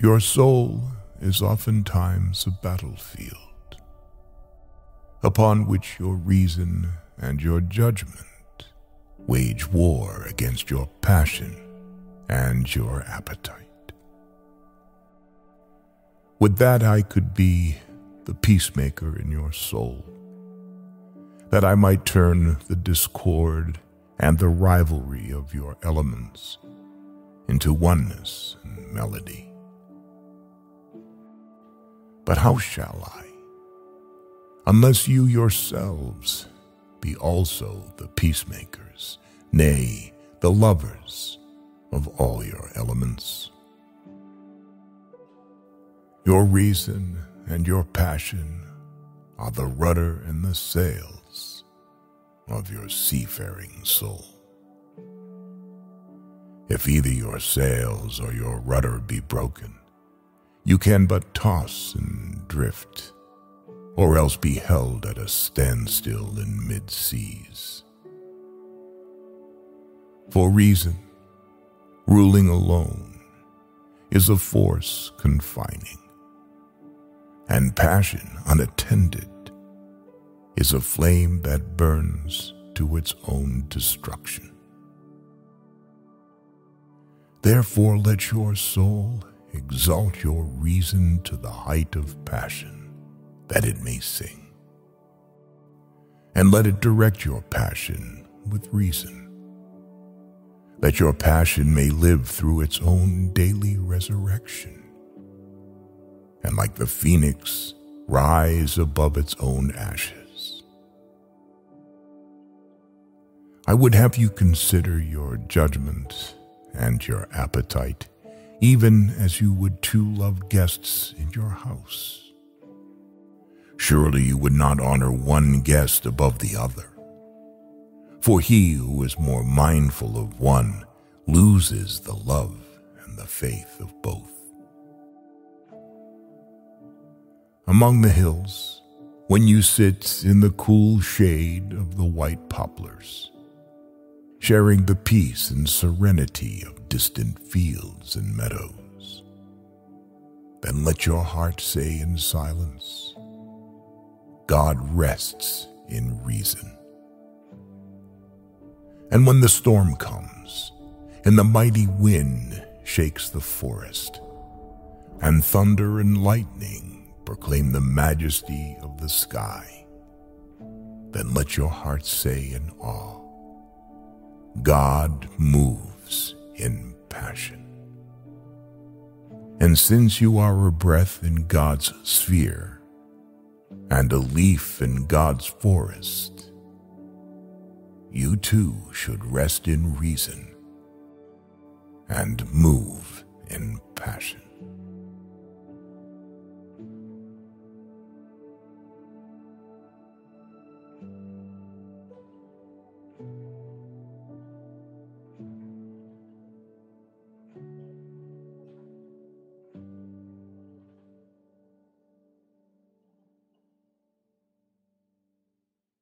Your soul is oftentimes a battlefield upon which your reason and your judgment wage war against your passion and your appetite. Would that I could be the peacemaker in your soul, that I might turn the discord and the rivalry of your elements into oneness and melody. But how shall I, unless you yourselves be also the peacemakers, nay, the lovers of all your elements? Your reason and your passion are the rudder and the sails of your seafaring soul. If either your sails or your rudder be broken, you can but toss and drift, or else be held at a standstill in mid seas. For reason, ruling alone, is a force confining, and passion unattended is a flame that burns to its own destruction. Therefore, let your soul exalt your reason to the height of passion, that it may sing. And let it direct your passion with reason, that your passion may live through its own daily resurrection, and like the phoenix, rise above its own ashes. I would have you consider your judgment and your appetite, even as you would two loved guests in your house. Surely you would not honor one guest above the other. For he who is more mindful of one loses the love and the faith of both. Among the hills, when you sit in the cool shade of the white poplars, sharing the peace and serenity of distant fields and meadows. Then let your heart say in silence, God rests in reason. And when the storm comes, and the mighty wind shakes the forest, and thunder and lightning proclaim the majesty of the sky, then let your heart say in awe, God moves in passion. And since you are a breath in God's sphere and a leaf in God's forest, you too should rest in reason and move